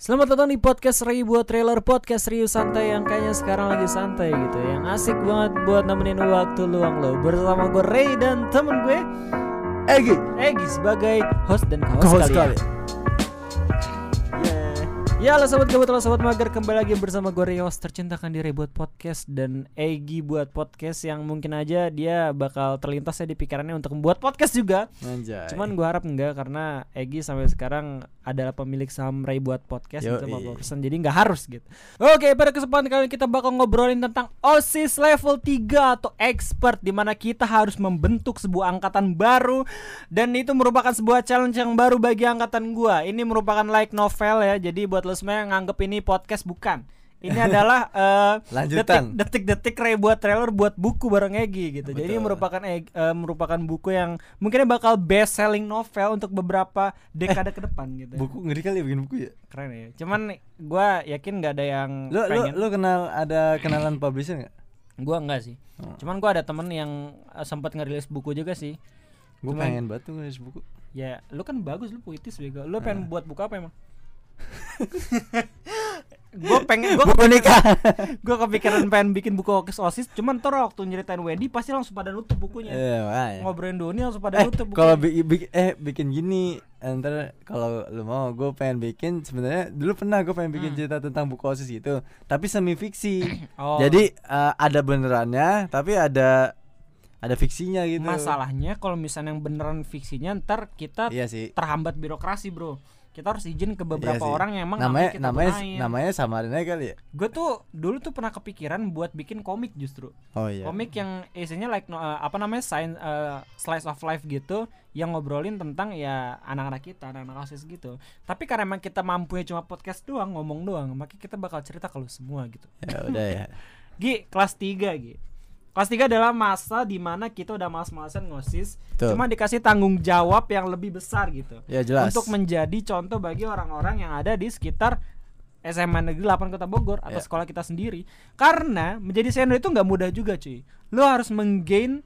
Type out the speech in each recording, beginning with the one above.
Selamat datang di podcast Ray buat trailer podcast serius santai yang kayaknya sekarang lagi santai gitu Yang asik banget buat nemenin waktu luang lo. Bersama gue Ray dan temen gue Egi Egi sebagai host dan co-host kalian Ya halo sobat gabut, halo sobat mager Kembali lagi bersama gue host tercintakan di Ray buat podcast Dan Egi buat podcast yang mungkin aja dia bakal terlintas ya di pikirannya untuk membuat podcast juga Anjay Cuman gue harap enggak karena Egi sampai sekarang adalah pemilik saham Ray buat podcast Yoi. itu 50% jadi nggak harus gitu. Oke, pada kesempatan kali ini kita bakal ngobrolin tentang OSIS level 3 atau expert di mana kita harus membentuk sebuah angkatan baru dan itu merupakan sebuah challenge yang baru bagi angkatan gua. Ini merupakan like novel ya. Jadi buat lo semua nganggep ini podcast bukan. Ini adalah eh, Lanjutan. detik- detik-detik Ray buat trailer buat buku bareng Egi gitu. Jadi Betul. merupakan Eg- eh, merupakan buku yang mungkin bakal best selling novel untuk beberapa dekade ke depan gitu. Buku ngeri kali ya bikin buku ya Keren ya. Cuman gua yakin nggak ada yang Lu, lu, pengen. lu kenal ada kenalan publisher gak? Gua enggak sih. Oh. Cuman gua ada temen yang eh, sempat ngerilis buku juga sih. Gue pengen banget tuh nulis buku Ya, lu kan bagus lu puitis bego. Lu pengen Ah. buat buku apa emang? Gua pengen gua Buku nikah gua kepikiran pengen bikin buku OSIS OSIS cuman ntar waktu nyeritain Wendy pasti langsung pada nutup bukunya. Makanya Ngobrolin Doni langsung pada Eh nutup bukunya. kalau bi- bi- eh bikin gini Ntar kalau lu mau gue pengen bikin sebenarnya dulu pernah gue pengen bikin Hmm. cerita tentang buku osis gitu tapi semi fiksi Oh. jadi eh, ada benerannya tapi ada ada fiksinya gitu Masalahnya kalau misalnya yang beneran fiksinya ntar kita iya sih terhambat birokrasi bro kita harus izin ke beberapa Iya sih. orang yang emang namanya kita namanya gunain. namanya samarin aja kali ya? Gue tuh dulu tuh pernah kepikiran buat bikin komik justru. Oh iya. Komik yang isinya like eh, apa namanya science eh, slice of life gitu yang ngobrolin tentang ya anak-anak kita anak-anak osis gitu. Tapi karena emang kita mampunya cuma podcast doang ngomong doang makanya kita bakal cerita kalau semua gitu. Ya udah ya. Gi kelas 3 Gi kelas 3 adalah masa di mana kita udah malas-malasan ngosis Betul. cuma dikasih tanggung jawab yang lebih besar gitu ya jelas untuk menjadi contoh bagi orang-orang yang ada di sekitar SMA Negeri 8 Kota Bogor atau Ya. sekolah kita sendiri. Karena menjadi senior itu nggak mudah juga, cuy. Lo harus menggain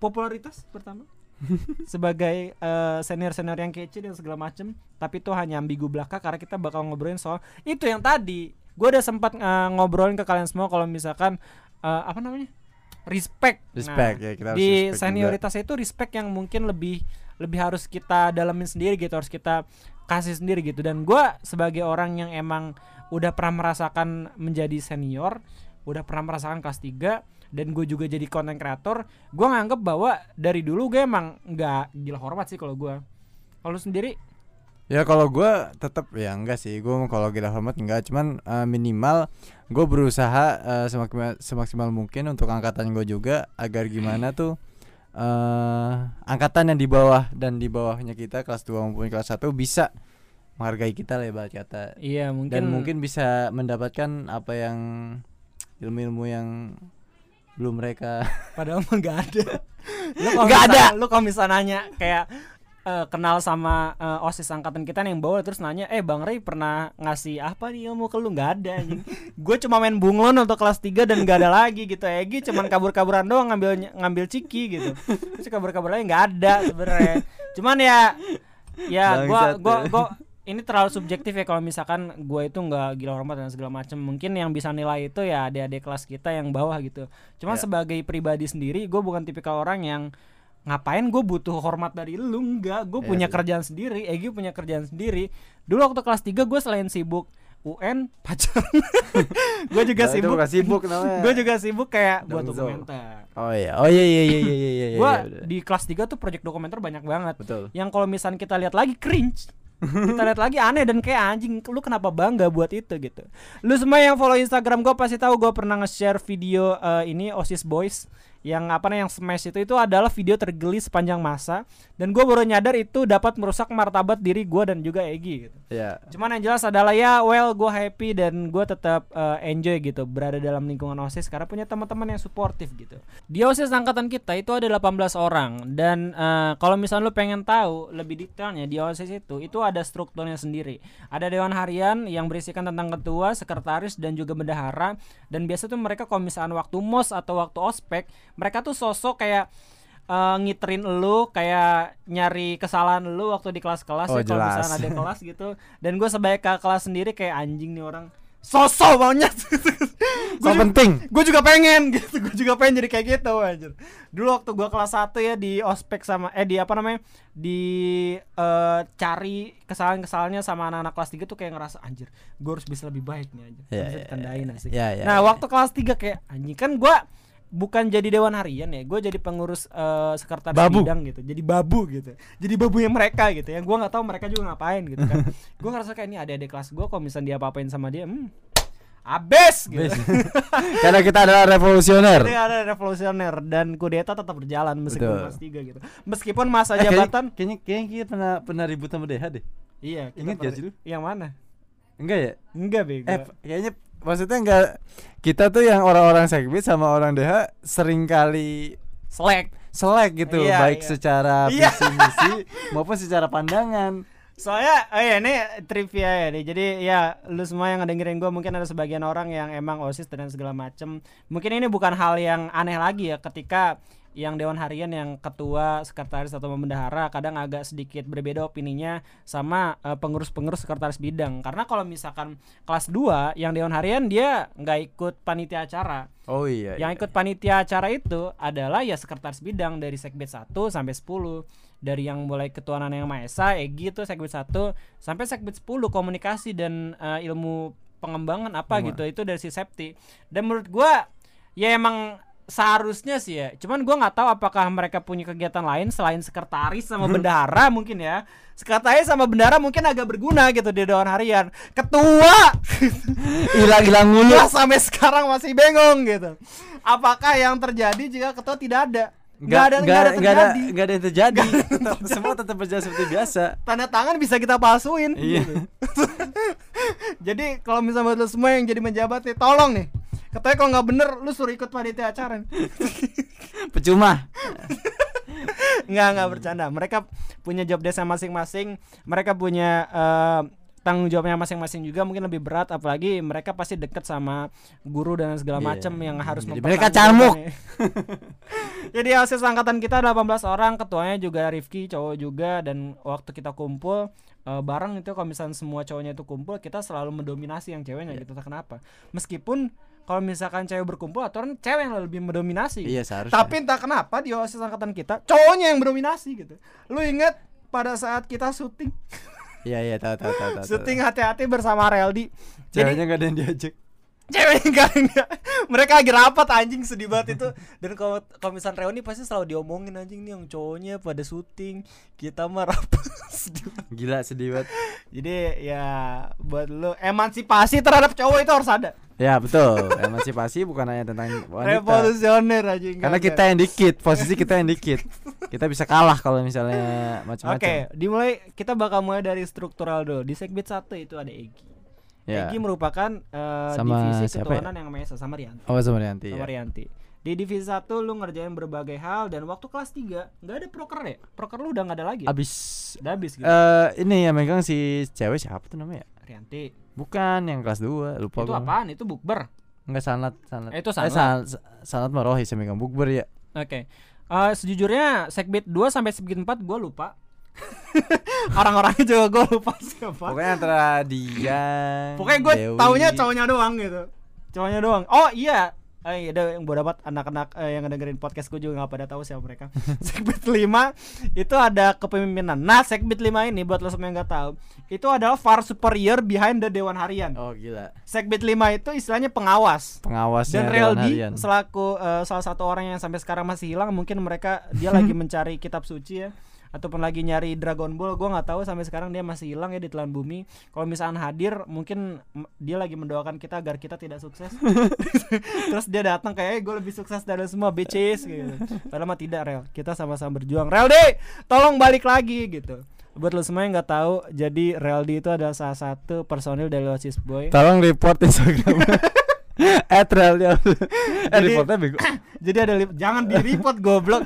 popularitas pertama sebagai eh, senior-senior yang kece dan segala macem tapi itu hanya ambigu belaka karena kita bakal ngobrolin soal itu yang tadi gue udah sempat eh, ngobrolin ke kalian semua kalau misalkan eh, apa namanya respect. Respect, Nah, ya, kita harus di respect juga. senioritas itu respect yang mungkin lebih lebih harus kita dalamin sendiri gitu harus kita kasih sendiri gitu. Dan gua sebagai orang yang emang udah pernah merasakan menjadi senior udah pernah merasakan kelas 3 dan gue juga jadi content creator gue nganggep bahwa dari dulu gue emang nggak gila hormat sih kalau gua. Kalau sendiri Ya kalau gue tetap ya enggak sih gue kalau gila hormat enggak cuman eh, minimal gue berusaha eh, semaksimal semaksimal mungkin untuk angkatan gue juga agar gimana tuh eh angkatan yang di bawah dan di bawahnya kita kelas 2 maupun kelas 1 bisa menghargai kita lah ibarat kata iya mungkin dan mungkin bisa mendapatkan apa yang ilmu-ilmu yang belum mereka Padahal mah nggak ada. lu kalau Nggak ada. Lu kalau misalnya nanya kayak eh, kenal sama eh, osis angkatan kita yang bawa terus nanya, eh bang Ray pernah ngasih apa nih ilmu ke lu nggak ada. Gue cuma main bunglon untuk kelas 3 dan nggak ada lagi gitu. Egi cuman kabur-kaburan doang ngambil ngambil ciki gitu. Terus kabur-kabur lagi nggak ada sebenarnya. Cuman ya ya gua Bangsat gua ya. gua ini terlalu subjektif ya kalau misalkan gue itu nggak gila hormat dan segala macam mungkin yang bisa nilai itu ya adik-adik kelas kita yang bawah gitu cuman Ya. sebagai pribadi sendiri gue bukan tipikal orang yang ngapain gue butuh hormat dari lu? Enggak gue Iya punya sih. kerjaan sendiri Egi punya kerjaan sendiri. Dulu waktu kelas 3 gue selain sibuk UN pacaran. Gue juga Nah, sibuk. sibuk gue juga sibuk kayak buat dokumenter. Oh iya. Oh iya iya iya iya iya iya, gue iya, di kelas 3 tuh project dokumenter banyak banget. Betul. Yang kalau misalnya kita lihat lagi cringe. Kita lihat lagi aneh dan kayak anjing lu kenapa bangga buat itu? gitu. Lu semua yang follow instagram gue pasti tahu gue pernah nge-share video eh, ini osis boys yang apa nih yang smash itu itu adalah video tergeli sepanjang masa. Dan gue baru nyadar itu dapat merusak martabat diri gue dan juga Egi gitu. Ya Cuman yang jelas adalah ya well gue happy dan gue tetap uh, enjoy gitu. Berada dalam lingkungan OSIS karena punya teman-teman yang suportif gitu. Di OSIS angkatan kita itu ada 18 orang. Dan uh, kalau misalnya lu pengen tahu lebih detailnya di OSIS itu itu ada strukturnya sendiri. Ada dewan harian yang berisikan tentang ketua, sekretaris dan juga bendahara. Dan biasa tuh mereka kalau misalnya waktu MOS atau waktu ospek mereka tuh sosok kayak eh, ngiterin lu kayak nyari kesalahan lu waktu di kelas-kelas Oh, ya kalau misalnya ada kelas gitu. Dan gue sebagai kakak kelas sendiri kayak anjing nih orang sosok banget So penting. gue juga pengen gitu gue juga pengen jadi kayak gitu anjir. Dulu waktu gue kelas 1 ya di ospek sama eh di apa namanya di eh, cari kesalahan-kesalahannya sama anak-anak kelas 3 tuh kayak ngerasa anjir gue harus bisa lebih baik nih anjir. Ya, bisa ya, ditandain asik ya, ya, nah ya. waktu kelas 3 kayak anjing kan gue bukan jadi dewan harian ya gue jadi pengurus eh, sekretaris Babu. bidang gitu jadi babu gitu jadi babunya mereka gitu yang gue nggak tahu mereka juga ngapain gitu kan gue ngerasa kayak ini adik-adik kelas gue kalau misalnya dia apa-apain sama dia hmm, abes gitu Karena kita adalah revolusioner. Jadi ada revolusioner dan kudeta tetap berjalan meskipun Betul. kelas 3 gitu. Meskipun masa Eh, kayaknya- jabatan kayaknya kayaknya kita pernah pernah ribut sama DH deh. iya, kita Ingat gak pernah- sih? Yang mana? Enggak ya? Enggak bego. Eh, kayaknya maksudnya enggak kita tuh yang orang-orang sekbid sama orang DH sering kali Slack. selek gitu, Iya, baik iya. secara Iya. visi misi maupun secara pandangan. Soalnya oh iya ini trivia ya nih. Jadi ya lu semua yang ngedengerin gue mungkin ada sebagian orang yang emang OSIS dan segala macem Mungkin ini bukan hal yang aneh lagi ya ketika yang dewan harian yang ketua, sekretaris atau pembendahara kadang agak sedikit berbeda opininya sama eh, pengurus-pengurus sekretaris bidang. Karena kalau misalkan kelas 2 yang dewan harian dia nggak ikut panitia acara. Oh iya. Yang ikut panitia acara itu adalah ya sekretaris bidang dari sekbid 1 sampai 10 dari yang mulai ketua Nana yang Maha Esa, Egi itu sekbid 1 sampai sekbid 10 komunikasi dan eh, ilmu pengembangan apa Wah. gitu itu dari si Septi. Dan menurut gua ya emang seharusnya sih ya. Cuman gua nggak tahu apakah mereka punya kegiatan lain selain sekretaris sama bendahara mungkin ya. Sekretaris sama bendahara mungkin agak berguna gitu di dewan harian. Ketua Hilang-hilang mulu. Sampai sekarang masih bengong gitu. Apakah yang terjadi jika ketua tidak ada? Nggak ada, nggak ada nggak ada, terjadi. nggak ada yang terjadi. Semua tetap berjalan seperti biasa. Tanda tangan bisa kita palsuin. Iya. gitu. jadi kalau misalnya buat semua yang jadi menjabat nih, tolong nih. Katanya kalau nggak bener, lu suruh ikut panitia acara. Percuma. Nggak nggak bercanda. Mereka punya job desk masing-masing. Mereka punya eh, tanggung jawabnya masing-masing juga mungkin lebih berat apalagi mereka pasti deket sama guru dan segala Iya. macam yang harus Jadi mereka camuk. Jadi OSIS angkatan kita 18 orang, ketuanya juga Rifki cowok juga dan waktu kita kumpul eh, bareng itu kalau misalnya semua cowoknya itu kumpul kita selalu mendominasi yang ceweknya Iya. gitu kenapa. Meskipun kalau misalkan cewek berkumpul atau orang cewek yang lebih mendominasi. Iya seharusnya. Tapi entah kenapa di OSIS angkatan kita cowoknya yang mendominasi gitu. Lu inget pada saat kita syuting, Iya iya tahu tahu tahu tahu. syuting hati-hati bersama Reldi. Jadi Ceweknya nggak ada yang diajak. Cewek enggak mereka lagi rapat anjing sedih banget itu dan kalau kalau misalnya reuni pasti selalu diomongin anjing nih yang cowoknya pada syuting kita mah rapat sedih banget. Gila sedih banget. jadi ya buat lu emansipasi terhadap cowok itu harus ada Ya betul. Emansipasi bukan hanya tentang wanita. revolusioner anjing Karena kita yang dikit, posisi kita yang dikit. Kita bisa kalah kalau misalnya Oke, macam-macam. dimulai kita bakal mulai dari struktural dulu. Di Segbit 1 itu ada Egi. Ya. Egi merupakan eh, Sama divisi ya? ketuanan yang Mesa sama Rianti. Oh sama Rianti. sama Ya. Rianti. Di divisi 1 lu ngerjain berbagai hal dan waktu kelas 3 nggak ada proker ya? Proker lu udah nggak ada lagi. ya? Abis Udah habis gitu. eh ini yang megang si cewek siapa tuh namanya? Rianti. Bukan yang kelas 2, lupa itu gua. apaan? Itu bukber. Enggak sanat sanat. Eh, itu Eh, sanat. san- sanat mah Rohis yang megang bukber ya. Oke. Eh, sejujurnya Segbit 2 sampai Segbit 4 gua lupa. Orang-orangnya juga gua lupa siapa. Pokoknya antara dia Pokoknya gue taunya cowoknya doang gitu. Cowoknya doang. Oh iya. Eh, ada yang bodo amat anak-anak eh, yang dengerin podcast gue juga nggak pada tahu siapa mereka. Segbit 5 itu ada kepemimpinan. Nah, Segbit 5 ini buat lo semua yang nggak tahu, itu adalah far superior behind the Dewan Harian. Oh gila. Segbit 5 itu istilahnya pengawas. Pengawasnya Dan Reldi Harian. selaku eh, salah satu orang yang sampai sekarang masih hilang, mungkin mereka dia lagi mencari kitab suci ya ataupun lagi nyari Dragon Ball gua nggak tahu sampai sekarang dia masih hilang ya di telan bumi. Kalau misalnya hadir mungkin dia lagi mendoakan kita agar kita tidak sukses. Terus dia datang kayak gue lebih sukses dari semua bitches gitu. Padahal mah tidak rel. Kita sama-sama berjuang. Reldi tolong balik lagi gitu. Buat lo semua yang nggak tahu jadi Reldi itu adalah salah satu personil dari Oasis Boy. Tolong report Instagram. At Rel ya. Eh Jadi- reportnya bego. jadi ada jangan di report goblok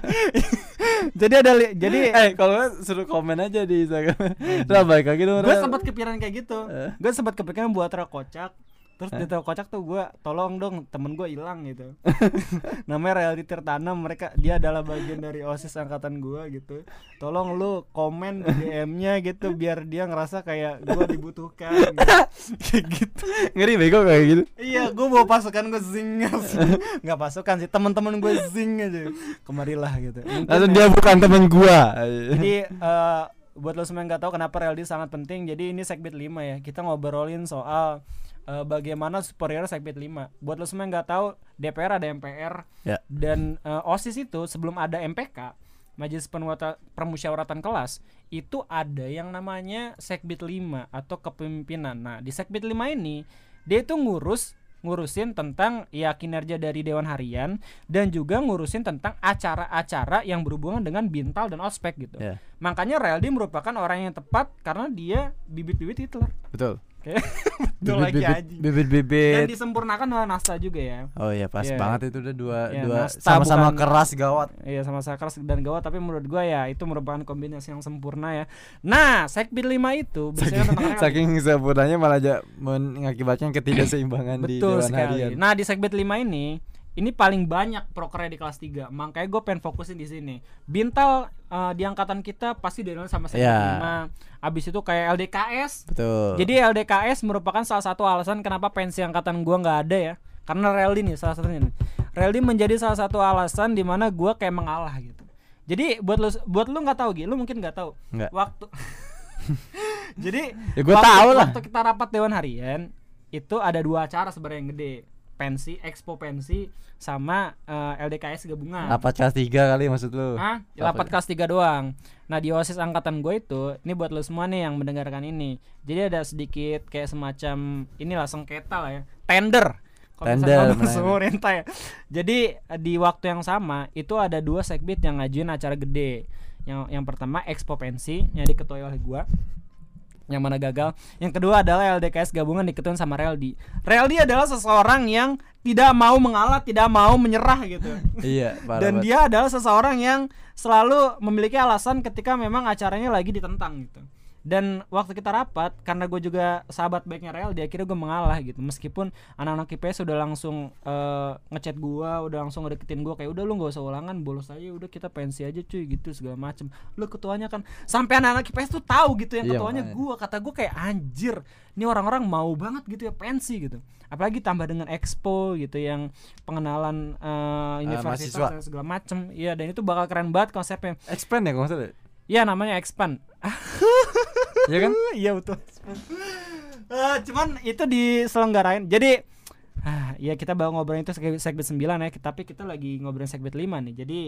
jadi ada jadi Eh kalau suruh komen aja di Instagram. Lah balik lagi dong. gue sempat kepikiran kayak gitu Eh. gue sempat kepikiran buat rel kocak terus dia tahu kocak tuh gue tolong dong temen gue hilang gitu. Namanya Reality Tirtanam mereka dia adalah bagian dari osis angkatan gue gitu. Tolong lu komen DM-nya gitu biar dia ngerasa kayak gue dibutuhkan gitu. gitu. Ngeri bego kayak gitu. Iya gue bawa pasukan gue zing nggak pasukan sih teman-teman gue zing aja. Kemarilah gitu. Mungkin langsung ya- dia bukan temen gua. Jadi eh, buat lo semua yang nggak tahu kenapa reality sangat penting jadi ini segmen 5 ya. Kita ngobrolin soal eh, bagaimana superior segmen 5 buat lo semua yang nggak tahu DPR ada MPR Ya. dan eh, OSIS itu sebelum ada MPK Majelis Penguata- Permusyawaratan Kelas itu ada yang namanya Sekbid 5 atau kepemimpinan. Nah, di Sekbid 5 ini dia itu ngurus ngurusin tentang ya kinerja dari dewan harian dan juga ngurusin tentang acara-acara yang berhubungan dengan bintal dan ospek gitu. Ya. Makanya Reldi merupakan orang yang tepat karena dia bibit-bibit Hitler. betul Betul lagi aja. bibit Dan bibit disempurnakan oleh Nasta juga ya. oh iya pas Iya. banget itu udah dua Iya, dua sama-sama keras gawat Iya sama keras dan gawat tapi menurut gua ya itu merupakan kombinasi yang sempurna ya. Nah, Sekbid 5 itu Reldi. saking sempurnanya malah aja mengakibatkan ketidakseimbangan di dewan sekali. harian Nah, di Sekbid 5 ini ini paling banyak prokernya di kelas 3. Makanya gue pengen fokusin di sini. Bintal eh, di angkatan kita pasti dari sama Iya. 5. Abis itu kayak LDKS. betul Jadi LDKS merupakan salah satu alasan kenapa pensi angkatan gua nggak ada ya. Karena Reldi nih salah satunya nih. Reldi menjadi salah satu alasan di mana gua kayak mengalah gitu. Jadi buat lu buat lu nggak tahu gitu, lu mungkin nggak tahu. Nggak. Waktu Jadi Ya, gua waktu- tahu lah. Waktu kita rapat dewan harian itu ada dua acara sebenarnya yang gede. Pensi, expo pensi sama eh, LDKS gabungan. rapat kelas tiga kali maksud lu Hah? Rapat kelas 3 doang. Nah, di OSIS angkatan gue itu, ini buat lo semua nih yang mendengarkan ini. Jadi ada sedikit kayak semacam inilah sengketa lah ya. Tender. Tender, semua renta ya. Jadi di waktu yang sama itu ada dua segbit yang ngajuin acara gede. Yang yang pertama Expo Pensi yang diketuai oleh gua yang mana gagal. Yang kedua adalah LDKS gabungan diketuai sama Reldi. Reldi adalah seseorang yang tidak mau mengalah, tidak mau menyerah gitu iya parah dan banget. dia adalah seseorang yang selalu memiliki alasan ketika memang acaranya lagi ditentang gitu dan waktu kita rapat karena gue juga sahabat baiknya Real dia akhirnya gue mengalah gitu. Meskipun anak-anak IPS udah langsung eh, ngechat gue udah langsung ngedeketin gue kayak udah lu nggak usah ulangan bolos aja udah kita pensi aja cuy gitu segala macem. Lu ketuanya kan sampai anak-anak IPS tuh tahu gitu yang Iya, ketuanya gue kata gue kayak anjir ini orang-orang mau banget gitu ya pensi gitu. Apalagi tambah dengan expo gitu yang pengenalan eh, universitas dan segala macem. Iya dan itu bakal keren banget konsepnya. Expand ya salah Iya namanya expand ya kan? Iya betul. Eh, cuman itu diselenggarain. Jadi ah, ya kita baru ngobrolin itu segmen segmen 9 ya. Tapi kita lagi ngobrolin segmen 5 nih. Jadi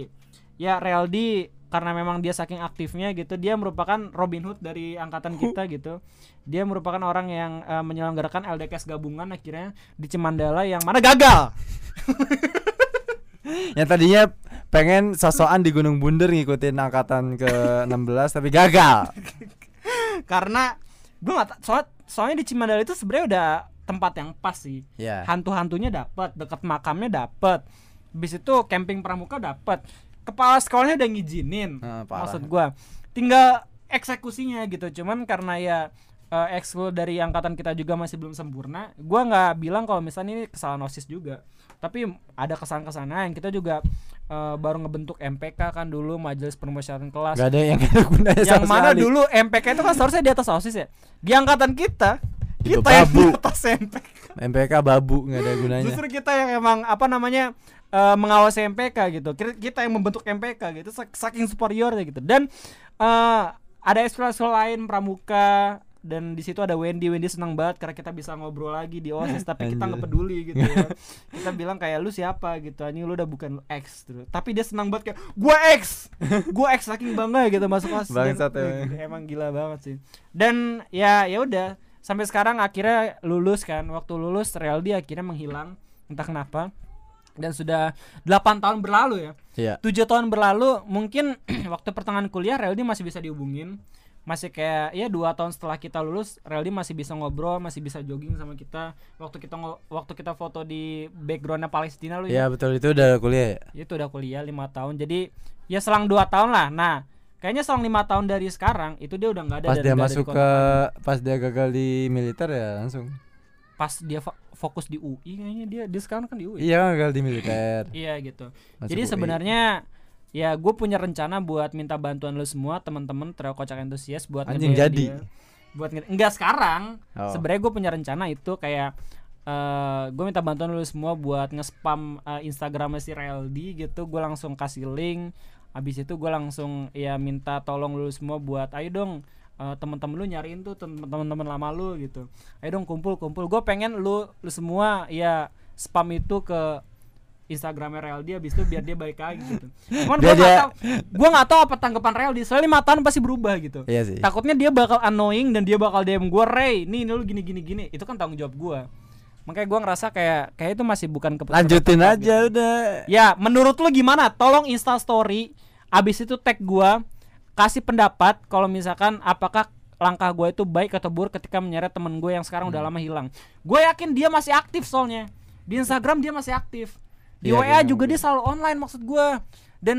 ya Realdi karena memang dia saking aktifnya gitu dia merupakan Robin Hood dari angkatan kita gitu. Dia merupakan orang yang eh, menyelenggarakan LDKS gabungan akhirnya di Cimandala yang mana gagal. Yang tadinya pengen sosokan di Gunung Bunder ngikutin angkatan ke 16 tapi gagal karena gue nggak soal soalnya di Cimandala itu sebenarnya udah tempat yang pas sih. Ya hantu-hantunya dapat dekat makamnya dapat bis itu camping pramuka dapat kepala sekolahnya udah ngizinin parah. maksud gua. Tinggal eksekusinya gitu. Cuman karena ya eh, ekskul dari angkatan kita juga masih belum sempurna. Gua nggak bilang kalau misalnya ini kesalahan osis juga. Tapi ada kesalahan-kesalahan kita juga eh, baru ngebentuk MPK kan dulu majelis permusyawaratan kelas. Gak ada yang ada gunanya yang mana sekali. dulu MPK itu kan seharusnya di atas osis ya? Di angkatan kita Itu kita yang di atas MPK MPK babu nggak ada gunanya. Justru kita yang emang apa namanya eh, mengawasi MPK gitu. Kita, yang membentuk MPK gitu sak- saking superiornya gitu. Dan eh, ada eksplorasi lain pramuka dan di situ ada Wendy. Wendy senang banget karena kita bisa ngobrol lagi di OSIS tapi kita nggak peduli gitu ya. kita bilang kayak lu siapa? gitu. Anjing lu udah bukan X gitu. tapi dia senang banget kayak gua X! Gua X saking bangga gitu masuk OSIS Dan- Bangsat eh, emang. emang gila banget sih. Dan ya ya udah. Sampai sekarang akhirnya lulus kan. Waktu lulus Realdi akhirnya menghilang. Entah kenapa. Dan sudah 8 tahun berlalu ya. Iya. Tujuh tahun berlalu mungkin waktu pertengahan kuliah Realdi masih bisa dihubungin masih kayak ya dua tahun setelah kita lulus Realdi masih bisa ngobrol masih bisa jogging sama kita. Waktu kita waktu kita foto di backgroundnya Palestina lu ya? Iya betul. Itu udah kuliah ya? Itu udah kuliah lima tahun. Jadi ya selang dua tahun lah. Nah kayaknya selang lima tahun dari sekarang itu dia udah nggak ada pas dan dia masuk ke pas dia gagal di militer ya langsung. Pas dia fo- fokus di UI kayaknya dia dia sekarang kan di UI Iya gagal di militer. iya gitu. Masuk jadi UI. sebenarnya ya gue punya rencana buat minta bantuan lu semua teman-teman trio kocak entusias buat Anjing, jadi? dia. buat enggak sekarang Oh. sebenarnya gue punya rencana itu kayak eh gue minta bantuan lu semua buat nge-spam eh, Instagramnya si Reldi gitu gue langsung kasih link habis itu gue langsung ya minta tolong lu semua buat ayo dong eh, teman-teman lu nyariin tuh tem- teman-teman lama lu gitu ayo dong kumpul kumpul gue pengen lu lu semua ya spam itu ke Instagramnya Reldi habis itu biar dia baik lagi gitu. Cuman gue nggak dia- tahu, gue nggak tahu apa tanggapan Reldi. Soalnya lima tahun pasti berubah gitu. Iya sih. Takutnya dia bakal annoying dan dia bakal DM gue Ray, nih ini lu gini gini gini. Itu kan tanggung jawab gue. Makanya gue ngerasa kayak kayak itu masih bukan keputusan. Lanjutin aja gitu. udah. Ya, menurut lu gimana? Tolong Insta story abis itu tag gua kasih pendapat kalau misalkan apakah langkah gue itu baik atau buruk ketika menyeret temen gue yang sekarang Hmm. udah lama hilang. Gue yakin dia masih aktif soalnya di Instagram dia masih aktif. Di Iya, WA kayaknya juga dia selalu online maksud gue. Dan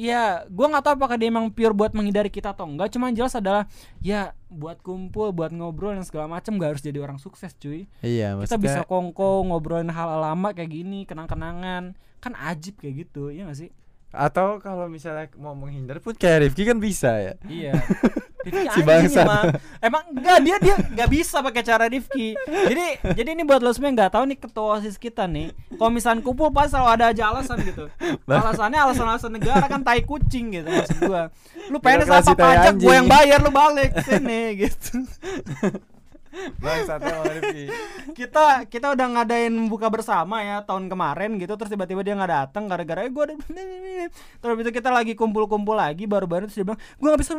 ya gue nggak tahu apakah dia emang pure buat menghindari kita atau enggak. Cuma jelas adalah ya buat kumpul, buat ngobrol dan segala macam gak harus jadi orang sukses cuy Iya, kita bisa kongko ngobrolin hal lama kayak gini kenang-kenangan kan ajib kayak gitu ya gak sih atau kalau misalnya mau menghindar pun kayak Rifki kan bisa ya. iya Rifki Si bangsat. emang. Emang enggak dia dia nggak bisa pakai cara Rifki. Jadi jadi ini buat lo semua nggak tahu nih ketua osis kita nih kalau misalnya kumpul pasti selalu ada aja alasan gitu. Alasannya alasan-alasan negara kan tai kucing gitu maksud gua. Lu pengen apa pajak gua anjing. yang bayar lu balik sini gitu. Bangsatnya Rifki. kita kita udah ngadain buka bersama ya tahun kemarin gitu terus tiba-tiba dia nggak datang gara-gara eh, gue ada terus itu kita lagi kumpul-kumpul lagi baru-baru terus dia bilang gue nggak bisa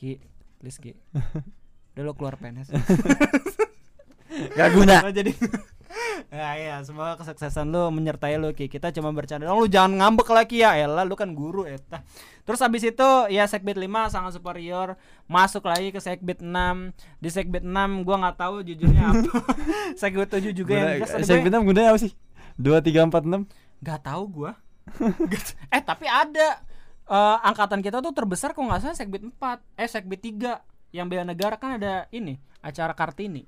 ki please ki. Udah lo keluar PNS Gak guna. Oh, jadi ya ya semoga kesuksesan lu menyertai lu Ki. Kita cuma bercanda dong lu jangan ngambek lagi ya. Elah lu kan guru eta. Terus habis itu ya segbit 5 sangat superior masuk lagi ke segbit 6 di segbit 6 gua nggak tahu jujurnya apa. Segbit 7 juga yang jelas banyak- bilang gunanya apa sih? Dua tiga empat enam. nggak tahu gua. Eh tapi ada eh, angkatan kita tuh terbesar kok nggak salah segbit 4 eh segbit 3 yang bela negara kan ada ini acara Kartini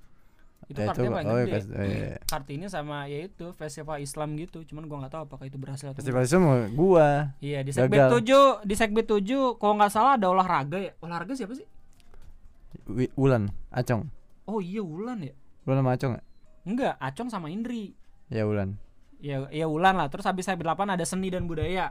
itu Ya, Kartini coba. paling Oh, ya, gede kas- oh, iya, iya. Kartini sama ya itu festival Islam gitu cuman gua nggak tahu apakah itu berhasil atau Festival mau gua. iya di gagal. 7 di segbit 7 kalau nggak salah ada olahraga ya olahraga siapa sih Wulan, Acong. oh iya Wulan ya Wulan sama Acong nggak? enggak Acong sama Indri Ya Wulan. ya ya Wulan lah terus habis segbit 8 ada seni dan budaya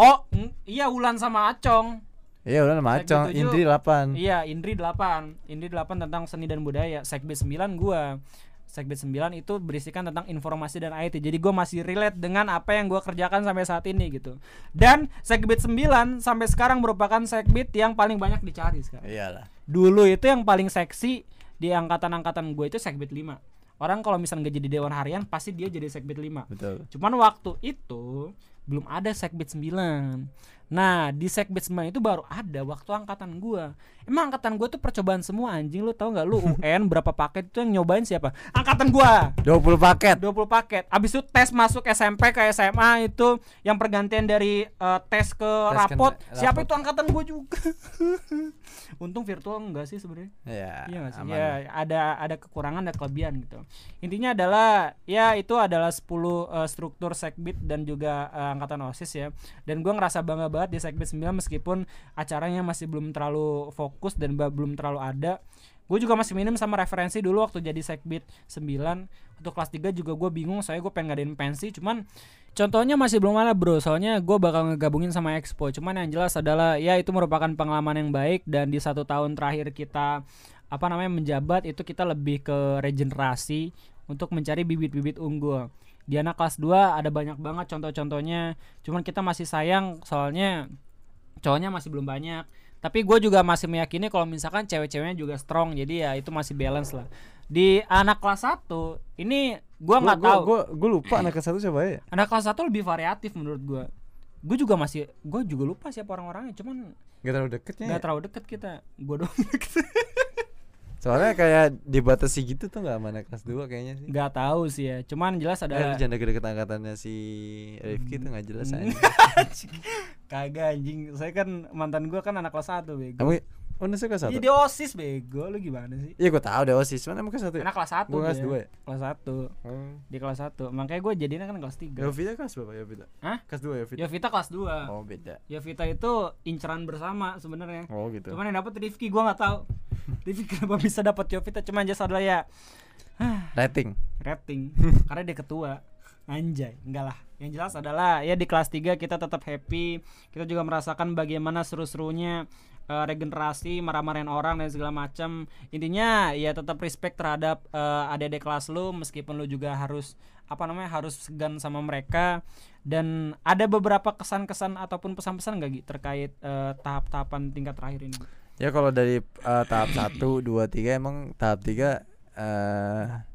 oh mm, iya Wulan sama Acong Iya Wulan sama Acong. Indri 8 Iya, Indri 8. Indri 8 tentang seni dan budaya. Segbit 9 gua. Segbit 9 itu berisikan tentang informasi dan IT. Jadi gua masih relate dengan apa yang gua kerjakan sampai saat ini gitu. Dan Segbit 9 sampai sekarang merupakan Segbit yang paling banyak dicari sekarang. Iyalah. Dulu itu yang paling seksi di angkatan-angkatan gue itu Segbit 5. Orang kalau misalnya nggak jadi dewan harian pasti dia jadi Segbit 5. Betul. Cuman waktu itu belum ada Segbit 9. Nah, di Segbit 9 itu baru ada waktu angkatan gua. Emang angkatan gua tuh percobaan semua anjing lu tahu nggak lu UN berapa paket itu yang nyobain siapa? Angkatan gua. 20 paket. 20 paket. Abis itu tes masuk SMP ke SMA itu yang pergantian dari eh, tes ke Tes ke rapot. rapot. Siapa itu angkatan gua juga. Untung virtual enggak sih sebenarnya. Ya. Iya nggak sih? aman. Ya ada ada kekurangan ada kelebihan gitu. Intinya adalah ya itu adalah 10 eh, struktur Segbit dan juga eh, angkatan OSIS ya. Dan gua ngerasa bangga banget di Segbit 9 meskipun acaranya masih belum terlalu fokus dan belum terlalu ada. Gue juga masih minim sama referensi dulu waktu jadi Segbit 9 Untuk kelas 3 juga gue bingung Soalnya gue pengen ngadain pensi. Cuman contohnya masih belum ada bro. Soalnya gue bakal ngegabungin sama Expo. Cuman yang jelas adalah Ya itu merupakan pengalaman yang baik Dan di satu tahun terakhir kita Apa namanya menjabat Itu kita lebih ke regenerasi Untuk mencari bibit-bibit unggul Di anak kelas 2 ada banyak banget contoh-contohnya Cuman kita masih sayang Soalnya cowoknya masih belum banyak tapi gue juga masih meyakini kalau misalkan cewek-ceweknya juga strong jadi ya itu masih balance lah di anak kelas 1 ini gue nggak tahu Gue gue lupa anak kelas satu siapa ya? anak kelas 1 lebih variatif menurut gue gue juga masih gue juga lupa siapa orang-orangnya cuman Gak terlalu deketnya. nggak ya? terlalu deket kita gue doang Soalnya kayak dibatasi gitu tuh nggak sama anak kelas 2 kayaknya sih. nggak tahu sih ya cuman jelas Eh, ada jangan deket-deket angkatannya si Rifki tuh nggak jelas Hmm. aja. kagak anjing saya kan mantan gue kan anak kelas 1 bego Kamu Unisnya kelas satu. Jadi osis bego. Lu gimana sih? iya gue tahu deh osis mana emang kelas satu ya? Anak kelas 1 Gua kelas dua ya? Kelas 1 Oh. Di kelas 1 Makanya gue jadinya kan kelas 3 Yovita kelas berapa Yovita? Hah? kelas dua Yovita? Yovita kelas 2 oh beda. Yovita itu inceran bersama sebenarnya. Oh gitu. Cuman yang dapat Rifki gue nggak tahu. Rifki kenapa bisa dapat Yovita? Cuman aja adalah ya. Rating. Rating. Karena dia ketua. Anjay. Enggak lah. Yang jelas adalah ya di kelas 3 kita tetap happy. Kita juga merasakan bagaimana seru-serunya eh, regenerasi marah-marahin orang dan segala macam. Intinya ya tetap respect terhadap eh, adik-adik kelas lu meskipun lu juga harus apa namanya harus segan sama mereka. Dan ada beberapa kesan-kesan ataupun pesan-pesan gak Gi terkait eh, tahap-tahapan tingkat terakhir ini? Ya kalau dari eh, tahap satu dua tiga emang tahap tiga eh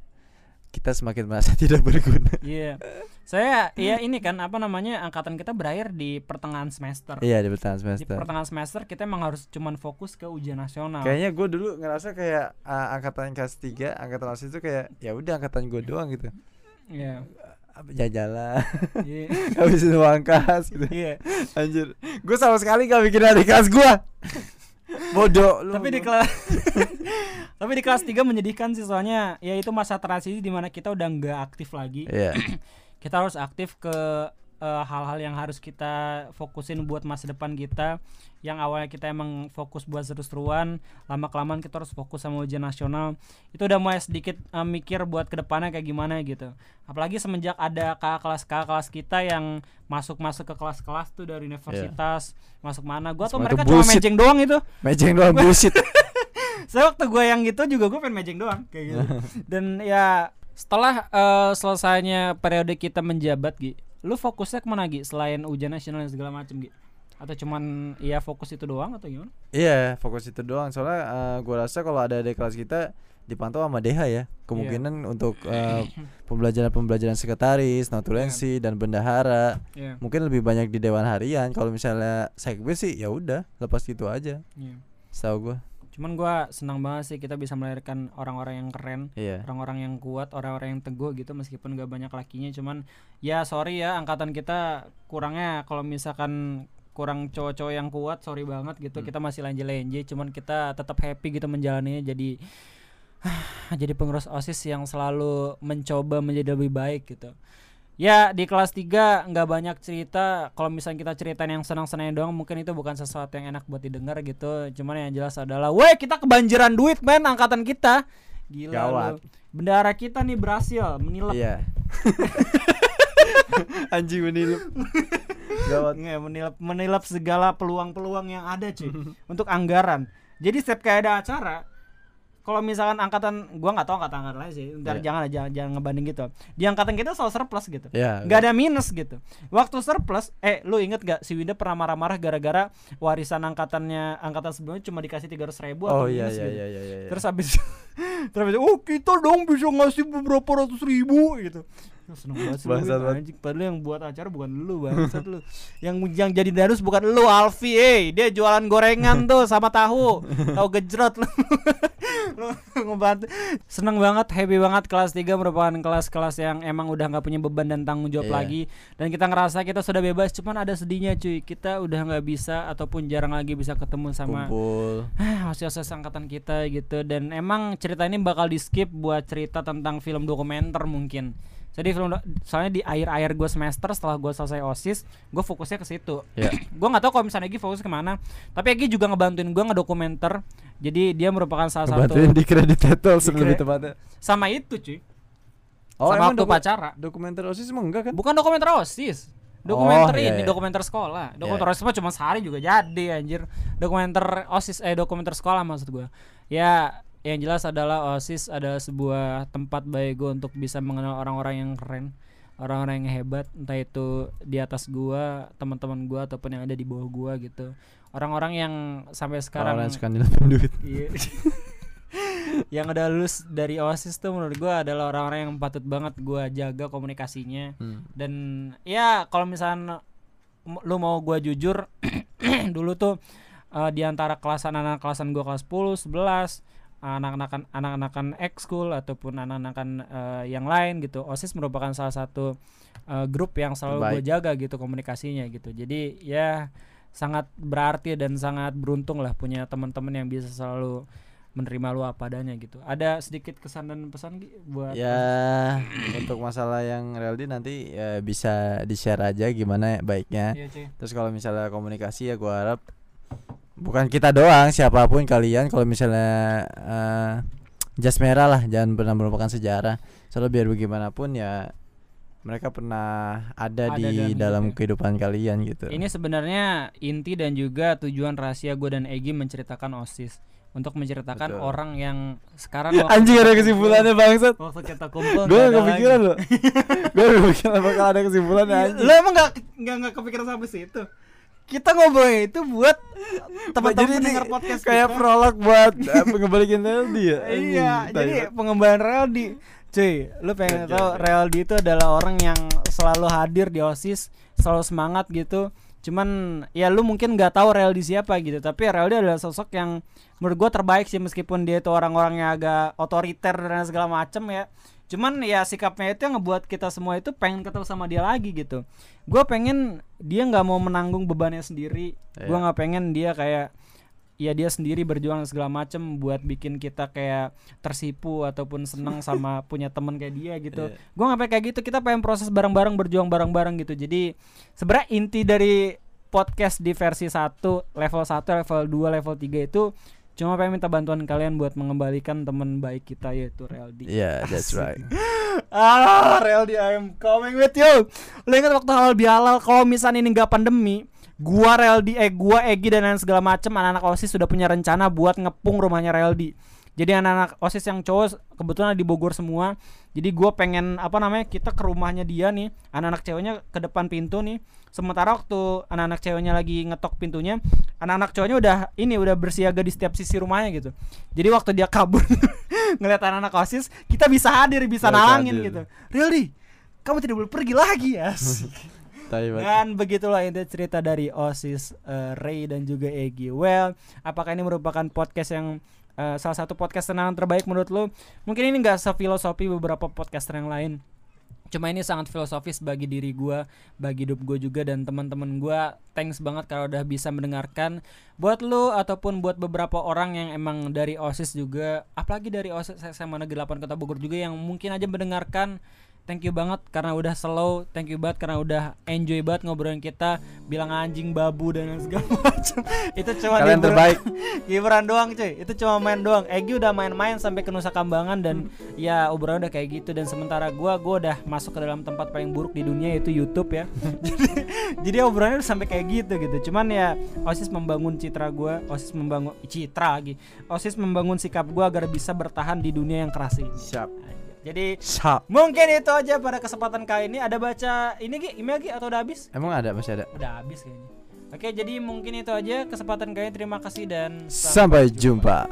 kita semakin merasa tidak berguna. Iya. Saya ya ini kan apa namanya angkatan kita berakhir di pertengahan semester. iya di pertengahan Di semester pertengahan semester kita emang harus cuman fokus ke ujian nasional. Kayaknya gue dulu ngerasa kayak uh, angkatan kelas 3, angkatan kelas itu kayak ya udah angkatan gue doang gitu. Iya. Apa jalan Iya. habisin uang kas gitu. Iya. Anjir. Gue sama sekali gak bikin adik kelas gue. Bodoh lu. Tapi di kelas Tapi di kelas 3 menyedihkan sih soalnya ya itu masa transisi di mana kita udah nggak aktif lagi. Iya. Kita harus aktif ke eh, hal-hal yang harus kita fokusin buat masa depan kita. Yang awalnya kita emang fokus buat seru-seruan lama kelamaan kita harus fokus sama ujian nasional. Itu udah mulai sedikit eh, mikir buat ke depannya kayak gimana gitu. Apalagi semenjak ada kakak kelas kakak kelas kita yang masuk masuk ke kelas-kelas tuh dari universitas masuk mana. Gua tuh Semua mereka cuma mejeng doang itu. Mejeng doang bullshit. saya waktu gue yang gitu juga gue pengen mejeng doang kayak gitu. Dan ya setelah eh, selesainya periode kita menjabat Gi lu fokusnya ke mana Gi selain ujian nasional dan segala macem Gi atau cuman ya fokus itu doang atau gimana Iya, fokus itu doang. Soalnya uh, gua rasa kalau ada adik kelas kita dipantau sama DH ya. Kemungkinan untuk uh, pembelajaran-pembelajaran sekretaris, notulensi dan bendahara Iya mungkin lebih banyak di dewan harian. Kalau misalnya sekbe sih ya udah, lepas gitu aja. iya. Setahu gua. Cuman gue senang banget sih kita bisa melahirkan orang-orang yang keren Iya. orang-orang yang kuat orang-orang yang teguh gitu meskipun gak banyak lakinya. Cuman ya sorry ya angkatan kita kurangnya kalau misalkan kurang cowok-cowok yang kuat sorry banget gitu. Kita masih lenje-lenje cuman kita tetap happy gitu menjalaninya. Jadi jadi pengurus osis yang selalu mencoba menjadi lebih baik gitu ya di kelas 3 nggak banyak cerita kalau misalnya kita ceritain yang senang-senang doang mungkin itu bukan sesuatu yang enak buat didengar gitu cuman yang jelas adalah weh kita kebanjiran duit men angkatan kita gila Gawat. lu. bendara kita nih berhasil menilap Iya. Anjing menilap. Gawat. Nggak, menilap menilap segala peluang-peluang yang ada cuy untuk anggaran jadi setiap kayak ada acara kalau misalkan angkatan gua nggak tahu angkatan angkatan lain sih ntar Iya. jangan jangan jangan ngebanding gitu di angkatan kita selalu surplus gitu Ya. nggak ada minus gitu waktu surplus eh lu inget gak si Winda pernah marah-marah gara-gara warisan angkatannya angkatan sebelumnya cuma dikasih tiga ribu Oh atau iya minus iya gitu iya iya iya. terus habis terus habis oh kita dong bisa ngasih beberapa ratus ribu gitu seneng banget sih Bangsat banget. anjing. Padahal yang buat acara bukan lu bangsat lu. Yang yang jadi danus bukan lu Alfi eh. Dia jualan gorengan tuh sama tahu. Tahu gejrot lu. Lu ngebantu. Seneng banget happy banget. Kelas 3 merupakan kelas-kelas yang emang udah nggak punya beban dan tanggung jawab Iya. lagi. Dan kita ngerasa kita sudah bebas cuman ada sedihnya cuy. Kita udah nggak bisa ataupun jarang lagi bisa ketemu sama kumpul. angkatan kita gitu. Dan emang cerita ini bakal di skip buat cerita tentang film dokumenter mungkin jadi film soalnya di akhir-akhir gue semester setelah gue selesai osis gue fokusnya ke situ Ya. gue nggak tahu kalau misalnya Egi fokus ke mana tapi Egi juga ngebantuin gue ngedokumenter jadi dia merupakan salah Bantuin satu di kredit title lebih tepatnya. sama itu cuy Oh, sama waktu doku- pacara dokumenter OSIS emang enggak kan? bukan dokumenter osis dokumenter Oh, iya, ini iya. dokumenter sekolah dokumenter Iya. osis mah cuma sehari juga jadi anjir dokumenter osis eh dokumenter sekolah maksud gua ya yang jelas adalah osis adalah sebuah tempat bagi gue untuk bisa mengenal orang-orang yang keren orang-orang yang hebat entah itu di atas gua teman-teman gua ataupun yang ada di bawah gua gitu orang-orang yang sampai sekarang Orang yang suka duit. Iya. yang udah lulus dari OSIS tuh menurut gua adalah orang-orang yang patut banget gua jaga komunikasinya Hmm. dan ya kalau misalnya lu mau gua jujur dulu tuh eh, di antara kelasan anak kelasan gua kelas 10, 11 anak-anakan anak-anakan ekskul ataupun anak-anakan eh, yang lain gitu OSIS merupakan salah satu eh, grup yang selalu gue jaga gitu komunikasinya gitu jadi ya sangat berarti dan sangat beruntung lah punya teman-teman yang bisa selalu menerima lu apa adanya gitu. Ada sedikit kesan dan pesan buat Ya untuk masalah yang Reldi nanti ya bisa di share aja gimana baiknya. Cuy. Terus kalau misalnya komunikasi ya gua harap bukan kita doang siapa pun kalian kalau misalnya eh, jas merah lah jangan pernah melupakan sejarah. Soalnya biar bagaimanapun ya mereka pernah ada, Ada di dalam dalam ya. kehidupan kalian gitu. Ini sebenarnya inti dan juga tujuan rahasia gue dan Egi menceritakan OSIS untuk menceritakan Betul. orang yang sekarang waktu Anjing kita ada kesimpulannya bangsat. Waktu kita kumpul Gue nggak gak kepikiran loh. Gue gak kepikiran bakal ada kesimpulannya anjing. Lo emang gak, gak, gak kepikiran sampai situ? Kita ngobrolnya itu buat teman-teman pendengar podcast kayak kita. prolog buat eh, ngembalikin Reldi ya. Iya, jadi tai. pengembangan Realdi. Cuy, lu pengen Oke, tahu oke. Realdi itu adalah orang yang selalu hadir di OSIS, selalu semangat gitu. Cuman ya lu mungkin nggak tahu Realdi siapa gitu, tapi Realdi adalah sosok yang menurut gua terbaik sih meskipun dia itu orang-orangnya agak otoriter dan segala macem ya. Cuman ya sikapnya itu yang ngebuat kita semua itu pengen ketemu sama dia lagi gitu. Gua pengen dia nggak mau menanggung bebannya sendiri. Gua Iya. nggak pengen dia kayak ya dia sendiri berjuang segala macem buat bikin kita kayak tersipu ataupun seneng sama punya temen kayak dia gitu. Gua nggak pengen kayak gitu. Kita pengen proses bareng-bareng berjuang bareng-bareng gitu. Jadi sebenarnya inti dari podcast di versi 1, level 1, level 2, level 3 itu cuma pengen minta bantuan kalian buat mengembalikan teman baik kita yaitu Realdi. Iya, that's Asik. right. Ah, Realdi, I am coming with you. Lu ingat waktu halal bihalal kalau misalnya ini nggak pandemi, gua Realdi, eh gua Egi dan lain segala macem anak-anak OSIS sudah punya rencana buat ngepung rumahnya Realdi. Jadi anak-anak OSIS yang cowok kebetulan di Bogor semua. Jadi gua pengen apa namanya kita ke rumahnya dia nih, anak-anak ceweknya ke depan pintu nih. Sementara waktu anak-anak ceweknya lagi ngetok pintunya, anak-anak cowoknya udah ini udah bersiaga di setiap sisi rumahnya gitu. Jadi waktu dia kabur ngeliat anak-anak OSIS, kita bisa hadir, bisa Bisa nalangin hadir. gitu. Realdi, kamu tidak boleh pergi lagi ya. Banget. Dan begitulah inti cerita dari OSIS eh, Ray dan juga Egi. Well, apakah ini merupakan podcast yang eh, salah satu podcast tenang terbaik menurut lu? Mungkin ini enggak sefilosofi beberapa podcaster yang lain. Cuma ini sangat filosofis bagi diri gua, bagi hidup gue juga dan teman-teman gua. Thanks banget kalau udah bisa mendengarkan. Buat lu ataupun buat beberapa orang yang emang dari OSIS juga, apalagi dari OSIS SMA Negeri 8 Kota Bogor juga yang mungkin aja mendengarkan. Thank you banget karena udah slow, thank you banget karena udah enjoy banget ngobrolin kita, bilang anjing, babu dan segala macam. Itu cuma Kalian hiburan- terbaik. hiburan doang cuy. Itu cuma main doang. Egi udah main-main sampai ke Nusa Kambangan dan ya obrolan udah kayak gitu. Dan sementara gua gua udah masuk ke dalam tempat paling buruk di dunia yaitu YouTube ya. Jadi jadi obrolannya udah sampai kayak gitu gitu. Cuman ya osis membangun citra gua osis membangun citra lagi. Osis membangun sikap gua agar bisa bertahan di dunia yang keras ini. Siap. Jadi Siap. mungkin itu aja pada kesempatan kali ini. Ada baca ini Gi? Email Gi? Atau udah habis? Emang ada? Masih ada. udah habis kayaknya. Oke jadi mungkin itu aja kesempatan kali ini. Terima kasih dan Sampai jumpa.